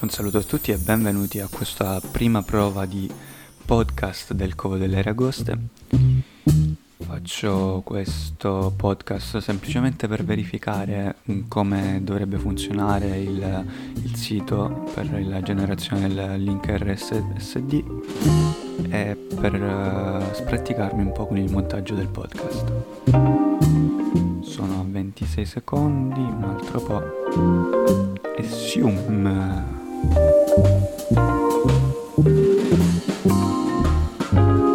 Un saluto a tutti e benvenuti a questa prima prova di podcast del Covo delle Ragoste. Faccio questo podcast semplicemente per verificare come dovrebbe funzionare il, il sito per la generazione del link RSSD e per eh, uh, spratticarmi un po' con il montaggio del podcast. Sono a 26 secondi, un altro po'. E sium!